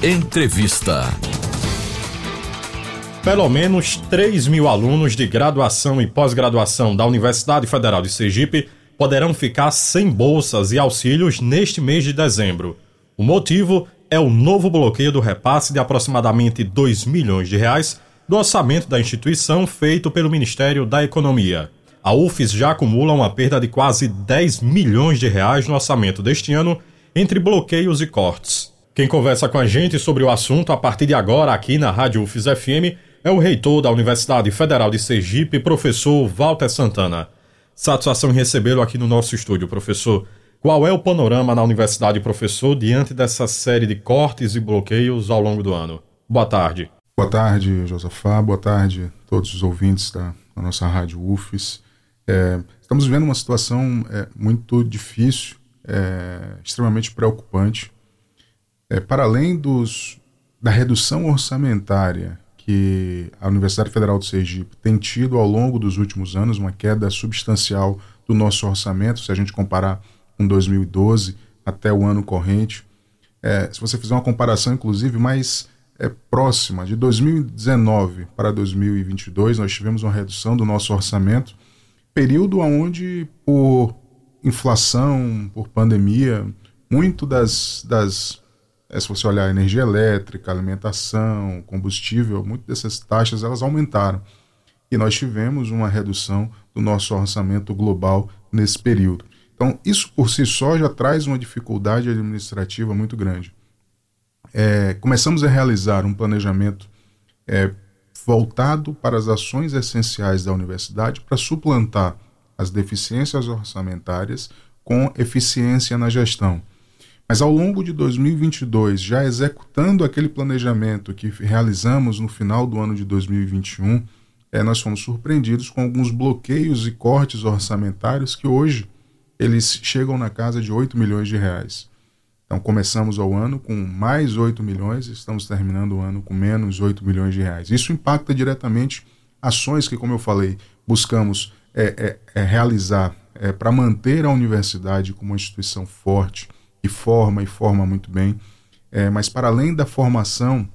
Entrevista. Pelo menos 3 mil alunos de graduação e pós-graduação da Universidade Federal de Sergipe poderão ficar sem bolsas e auxílios neste mês de dezembro. O motivo é o novo bloqueio do repasse de aproximadamente 2 milhões de reais do orçamento da instituição feito pelo Ministério da Economia. A UFES já acumula uma perda de quase 10 milhões de reais no orçamento deste ano entre bloqueios e cortes. Quem conversa com a gente sobre o assunto a partir de agora aqui na Rádio UFES FM é o reitor da Universidade Federal de Sergipe, professor Walter Santana. Satisfação em recebê-lo aqui no nosso estúdio, professor. Qual é o panorama na universidade, professor, diante dessa série de cortes e bloqueios ao longo do ano? Boa tarde. Boa tarde, Josafá. Boa tarde a todos os ouvintes da, da nossa rádio UFES. É, estamos vivendo uma situação é, muito difícil, é, extremamente preocupante é, para além dos, da redução orçamentária que a Universidade Federal do Sergipe tem tido ao longo dos últimos anos, uma queda substancial do nosso orçamento, se a gente comparar com 2012 até o ano corrente. É, se você fizer uma comparação, inclusive, mais é, próxima, de 2019 para 2022, nós tivemos uma redução do nosso orçamento, período onde, por inflação, por pandemia, muito das, das é, se você olhar energia elétrica, alimentação, combustível, muitas dessas taxas elas aumentaram. E nós tivemos uma redução do nosso orçamento global nesse período. Então, isso por si só já traz uma dificuldade administrativa muito grande. É, começamos a realizar um planejamento é, voltado para as ações essenciais da universidade para suplantar as deficiências orçamentárias com eficiência na gestão. Mas ao longo de 2022, já executando aquele planejamento que realizamos no final do ano de 2021, é, nós fomos surpreendidos com alguns bloqueios e cortes orçamentários que hoje eles chegam na casa de 8 milhões de reais. Então começamos o ano com mais 8 milhões, estamos terminando o ano com menos 8 milhões de reais. Isso impacta diretamente ações que, como eu falei, buscamos é, é, realizar para manter a universidade como uma instituição forte, e forma e forma muito bem. É, mas para além da formação,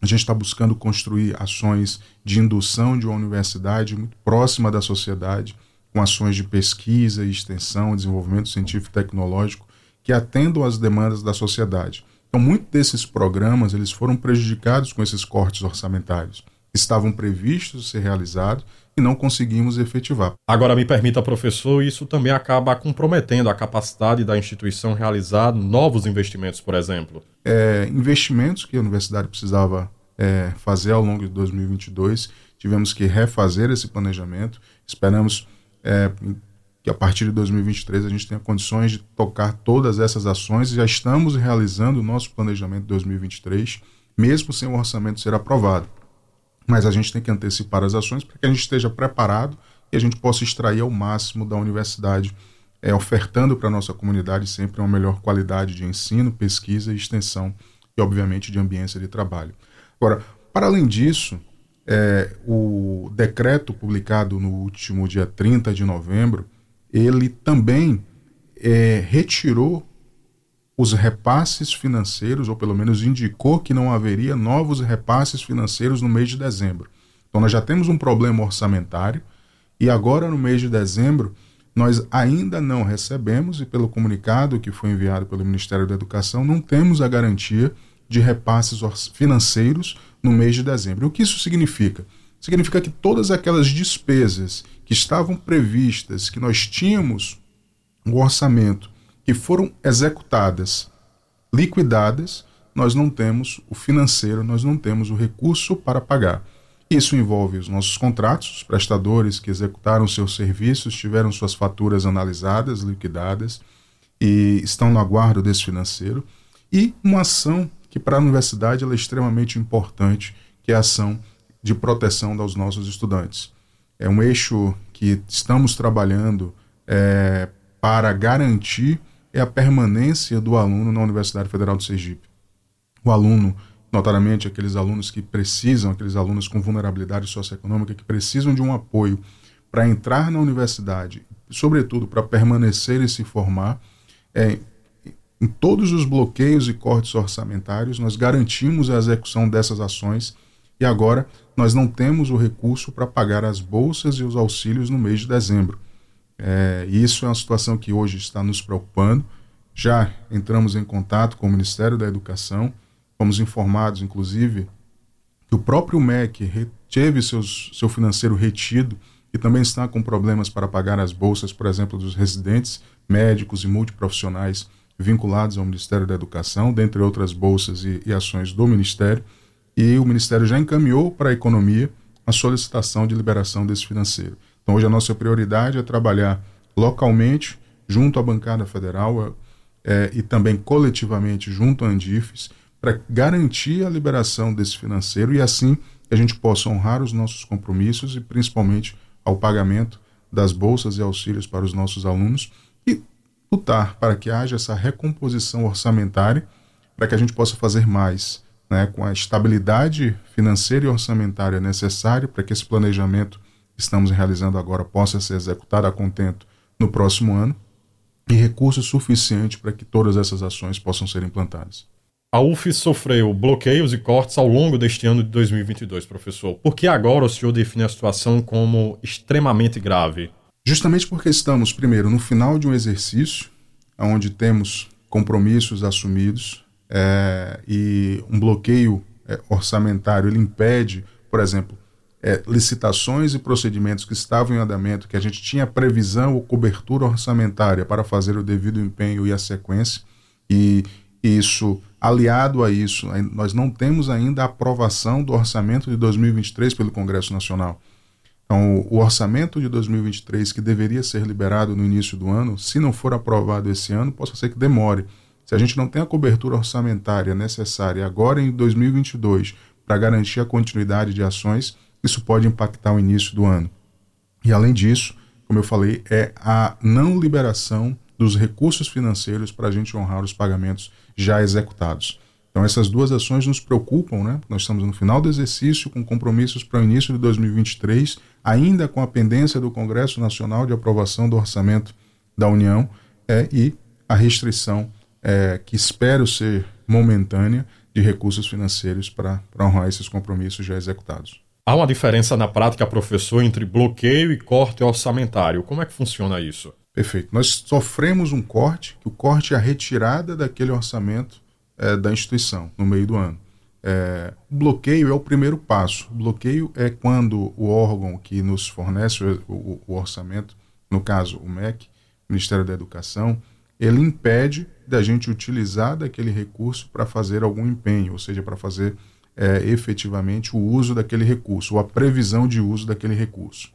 a gente está buscando construir ações de indução de uma universidade muito próxima da sociedade, com ações de pesquisa e extensão, desenvolvimento científico e tecnológico que atendam às demandas da sociedade. Então, muitos desses programas eles foram prejudicados com esses cortes orçamentários. Estavam previstos ser realizados e não conseguimos efetivar. Agora, me permita, professor, isso também acaba comprometendo a capacidade da instituição realizar novos investimentos, por exemplo? É, investimentos que a universidade precisava é, fazer ao longo de 2022, tivemos que refazer esse planejamento. Esperamos é, que a partir de 2023 a gente tenha condições de tocar todas essas ações. Já estamos realizando o nosso planejamento de 2023, mesmo sem o orçamento ser aprovado mas a gente tem que antecipar as ações para que a gente esteja preparado e a gente possa extrair ao máximo da universidade, é, ofertando para a nossa comunidade sempre uma melhor qualidade de ensino, pesquisa e extensão e, obviamente, de ambiência de trabalho. Agora, para além disso, é, o decreto publicado no último dia 30 de novembro, ele também é, retirou os repasses financeiros, ou pelo menos indicou que não haveria novos repasses financeiros no mês de dezembro. Então, nós já temos um problema orçamentário e agora, no mês de dezembro, nós ainda não recebemos, e pelo comunicado que foi enviado pelo Ministério da Educação, não temos a garantia de repasses financeiros no mês de dezembro. O que isso significa? Significa que todas aquelas despesas que estavam previstas, que nós tínhamos o orçamento que foram executadas, liquidadas, nós não temos o financeiro, nós não temos o recurso para pagar. Isso envolve os nossos contratos, os prestadores que executaram seus serviços, tiveram suas faturas analisadas, liquidadas e estão no aguardo desse financeiro, e uma ação que para a universidade é extremamente importante, que é a ação de proteção dos nossos estudantes. É um eixo que estamos trabalhando é, para garantir é a permanência do aluno na Universidade Federal do Sergipe. O aluno, notadamente aqueles alunos que precisam, aqueles alunos com vulnerabilidade socioeconômica, que precisam de um apoio para entrar na universidade, sobretudo para permanecer e se formar, é, em todos os bloqueios e cortes orçamentários, nós garantimos a execução dessas ações e agora nós não temos o recurso para pagar as bolsas e os auxílios no mês de dezembro. É, isso é uma situação que hoje está nos preocupando. Já entramos em contato com o Ministério da Educação, fomos informados, inclusive, que o próprio MEC teve seus, seu financeiro retido e também está com problemas para pagar as bolsas, por exemplo, dos residentes médicos e multiprofissionais vinculados ao Ministério da Educação, dentre outras bolsas e, e ações do Ministério. E o Ministério já encaminhou para a economia a solicitação de liberação desse financeiro. Então, hoje a nossa prioridade é trabalhar localmente, junto à bancada federal é, e também coletivamente junto à Andifes, para garantir a liberação desse financeiro e assim a gente possa honrar os nossos compromissos e principalmente ao pagamento das bolsas e auxílios para os nossos alunos e lutar para que haja essa recomposição orçamentária para que a gente possa fazer mais né, com a estabilidade financeira e orçamentária necessária para que esse planejamento estamos realizando agora possa ser executado a contento no próximo ano e recursos suficientes para que todas essas ações possam ser implantadas. A UF sofreu bloqueios e cortes ao longo deste ano de 2022, professor. Por que agora o senhor define a situação como extremamente grave? Justamente porque estamos, primeiro, no final de um exercício onde temos compromissos assumidos é, e um bloqueio é, orçamentário ele impede, por exemplo, é, licitações e procedimentos que estavam em andamento, que a gente tinha previsão ou cobertura orçamentária para fazer o devido empenho e a sequência, e isso, aliado a isso, nós não temos ainda a aprovação do orçamento de 2023 pelo Congresso Nacional. Então, o orçamento de 2023, que deveria ser liberado no início do ano, se não for aprovado esse ano, possa ser que demore. Se a gente não tem a cobertura orçamentária necessária agora em 2022 para garantir a continuidade de ações, isso pode impactar o início do ano. E além disso, como eu falei, é a não liberação dos recursos financeiros para a gente honrar os pagamentos já executados. Então essas duas ações nos preocupam, né? Nós estamos no final do exercício com compromissos para o início de 2023, ainda com a pendência do Congresso Nacional de aprovação do orçamento da União é, e a restrição é, que espero ser momentânea de recursos financeiros para honrar esses compromissos já executados. Há uma diferença na prática, professor, entre bloqueio e corte orçamentário. Como é que funciona isso? Perfeito. Nós sofremos um corte, que o corte é a retirada daquele orçamento é, da instituição no meio do ano. É, o bloqueio é o primeiro passo. O bloqueio é quando o órgão que nos fornece o, o, o orçamento, no caso o MEC, Ministério da Educação, ele impede da gente utilizar daquele recurso para fazer algum empenho, ou seja, para fazer é, efetivamente o uso daquele recurso, ou a previsão de uso daquele recurso.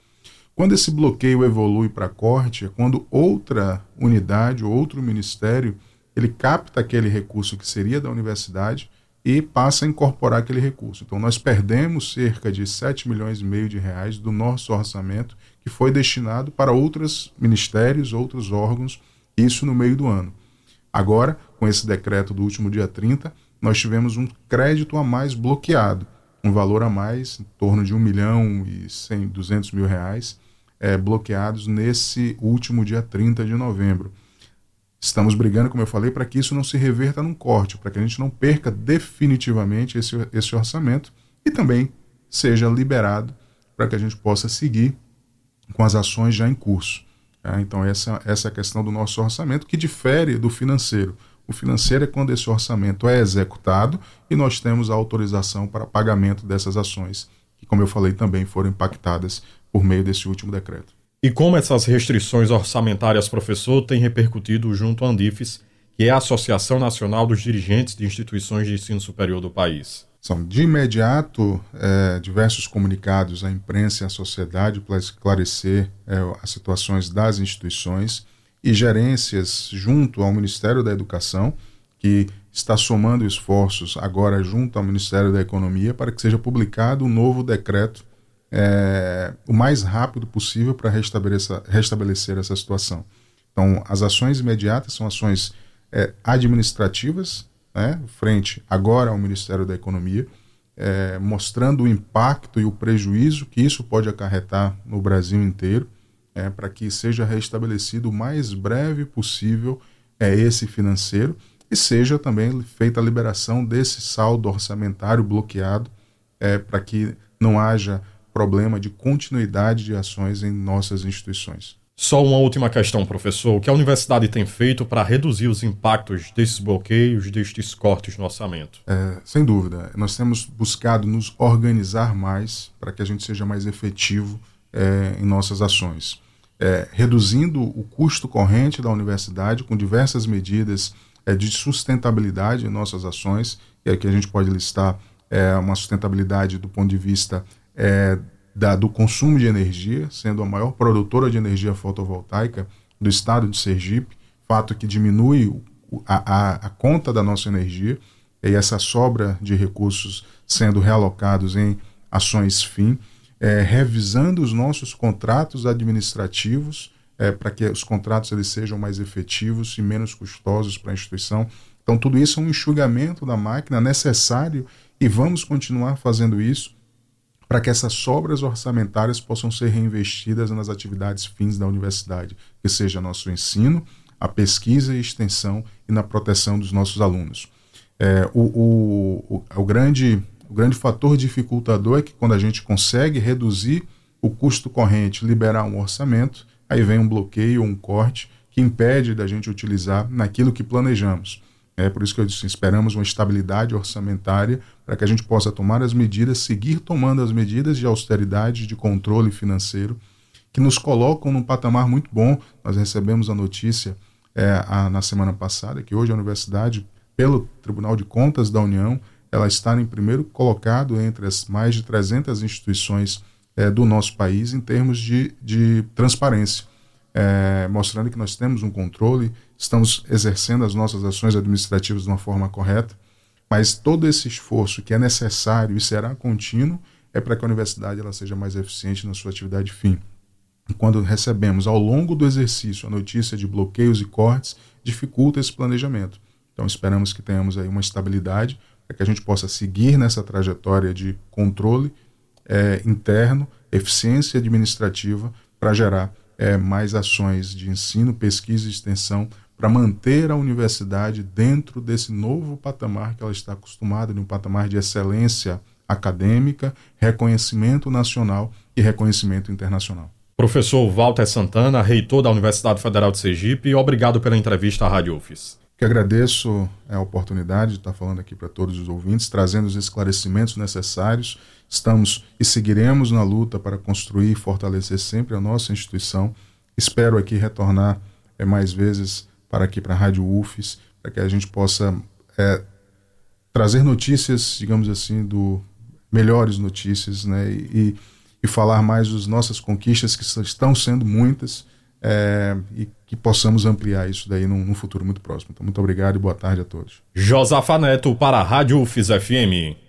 Quando esse bloqueio evolui para corte, é quando outra unidade ou outro ministério ele capta aquele recurso que seria da universidade e passa a incorporar aquele recurso. Então nós perdemos cerca de 7 milhões e meio de reais do nosso orçamento que foi destinado para outros ministérios, outros órgãos, isso no meio do ano. Agora, com esse decreto do último dia 30, nós tivemos um crédito a mais bloqueado, um valor a mais, em torno de 1 milhão e 100, 200 mil reais, é, bloqueados nesse último dia 30 de novembro. Estamos brigando, como eu falei, para que isso não se reverta num corte, para que a gente não perca definitivamente esse, esse orçamento e também seja liberado para que a gente possa seguir com as ações já em curso. É, então, essa, essa é a questão do nosso orçamento, que difere do financeiro. O financeiro é quando esse orçamento é executado e nós temos a autorização para pagamento dessas ações, que, como eu falei, também foram impactadas por meio desse último decreto. E como essas restrições orçamentárias, professor, têm repercutido junto à Andifes, que é a Associação Nacional dos Dirigentes de Instituições de Ensino Superior do país? São de imediato é, diversos comunicados à imprensa e à sociedade para esclarecer é, as situações das instituições e gerências junto ao Ministério da Educação, que está somando esforços agora junto ao Ministério da Economia para que seja publicado um novo decreto é, o mais rápido possível para restabelecer, restabelecer essa situação. Então, as ações imediatas são ações é, administrativas, né, frente agora ao Ministério da Economia, é, mostrando o impacto e o prejuízo que isso pode acarretar no Brasil inteiro é, para que seja restabelecido o mais breve possível é esse financeiro e seja também feita a liberação desse saldo orçamentário bloqueado é, para que não haja problema de continuidade de ações em nossas instituições. Só uma última questão, professor. O que a universidade tem feito para reduzir os impactos desses bloqueios, destes cortes no orçamento? É, sem dúvida. Nós temos buscado nos organizar mais para que a gente seja mais efetivo é, em nossas ações. É, reduzindo o custo corrente da universidade com diversas medidas é, de sustentabilidade em nossas ações, e aqui a gente pode listar é, uma sustentabilidade do ponto de vista é, da, do consumo de energia, sendo a maior produtora de energia fotovoltaica do estado de Sergipe, fato que diminui a, a, a conta da nossa energia e essa sobra de recursos sendo realocados em ações FIM, é, revisando os nossos contratos administrativos é, para que os contratos eles sejam mais efetivos e menos custosos para a instituição. Então, tudo isso é um enxugamento da máquina necessário e vamos continuar fazendo isso para que essas sobras orçamentárias possam ser reinvestidas nas atividades fins da universidade, que seja nosso ensino, a pesquisa e extensão e na proteção dos nossos alunos. É, o, o, o, o, grande, o grande fator dificultador é que quando a gente consegue reduzir o custo corrente, liberar um orçamento, aí vem um bloqueio, um corte que impede da gente utilizar naquilo que planejamos. É por isso que eu disse, esperamos uma estabilidade orçamentária para que a gente possa tomar as medidas, seguir tomando as medidas de austeridade, de controle financeiro, que nos colocam num patamar muito bom. Nós recebemos a notícia é, a, na semana passada que hoje a universidade, pelo Tribunal de Contas da União, ela está em primeiro colocado entre as mais de 300 instituições é, do nosso país em termos de, de transparência é, mostrando que nós temos um controle, estamos exercendo as nossas ações administrativas de uma forma correta, mas todo esse esforço que é necessário e será contínuo é para que a universidade ela seja mais eficiente na sua atividade fim. Quando recebemos ao longo do exercício a notícia de bloqueios e cortes, dificulta esse planejamento. Então esperamos que tenhamos aí uma estabilidade para que a gente possa seguir nessa trajetória de controle é, interno, eficiência administrativa para gerar é, mais ações de ensino, pesquisa e extensão para manter a universidade dentro desse novo patamar que ela está acostumada, de um patamar de excelência acadêmica, reconhecimento nacional e reconhecimento internacional. Professor Walter Santana, reitor da Universidade Federal de Sergipe, obrigado pela entrevista à Rádio UFES. Que agradeço a oportunidade de estar falando aqui para todos os ouvintes, trazendo os esclarecimentos necessários Estamos e seguiremos na luta para construir e fortalecer sempre a nossa instituição. Espero aqui retornar é, mais vezes para aqui para a Rádio UFES, para que a gente possa é, trazer notícias, digamos assim, do melhores notícias, né, e, e falar mais das nossas conquistas que estão sendo muitas é, e que possamos ampliar isso daí num, num futuro muito próximo. Então, muito obrigado e boa tarde a todos. Josafa Neto para a Rádio UFES FM.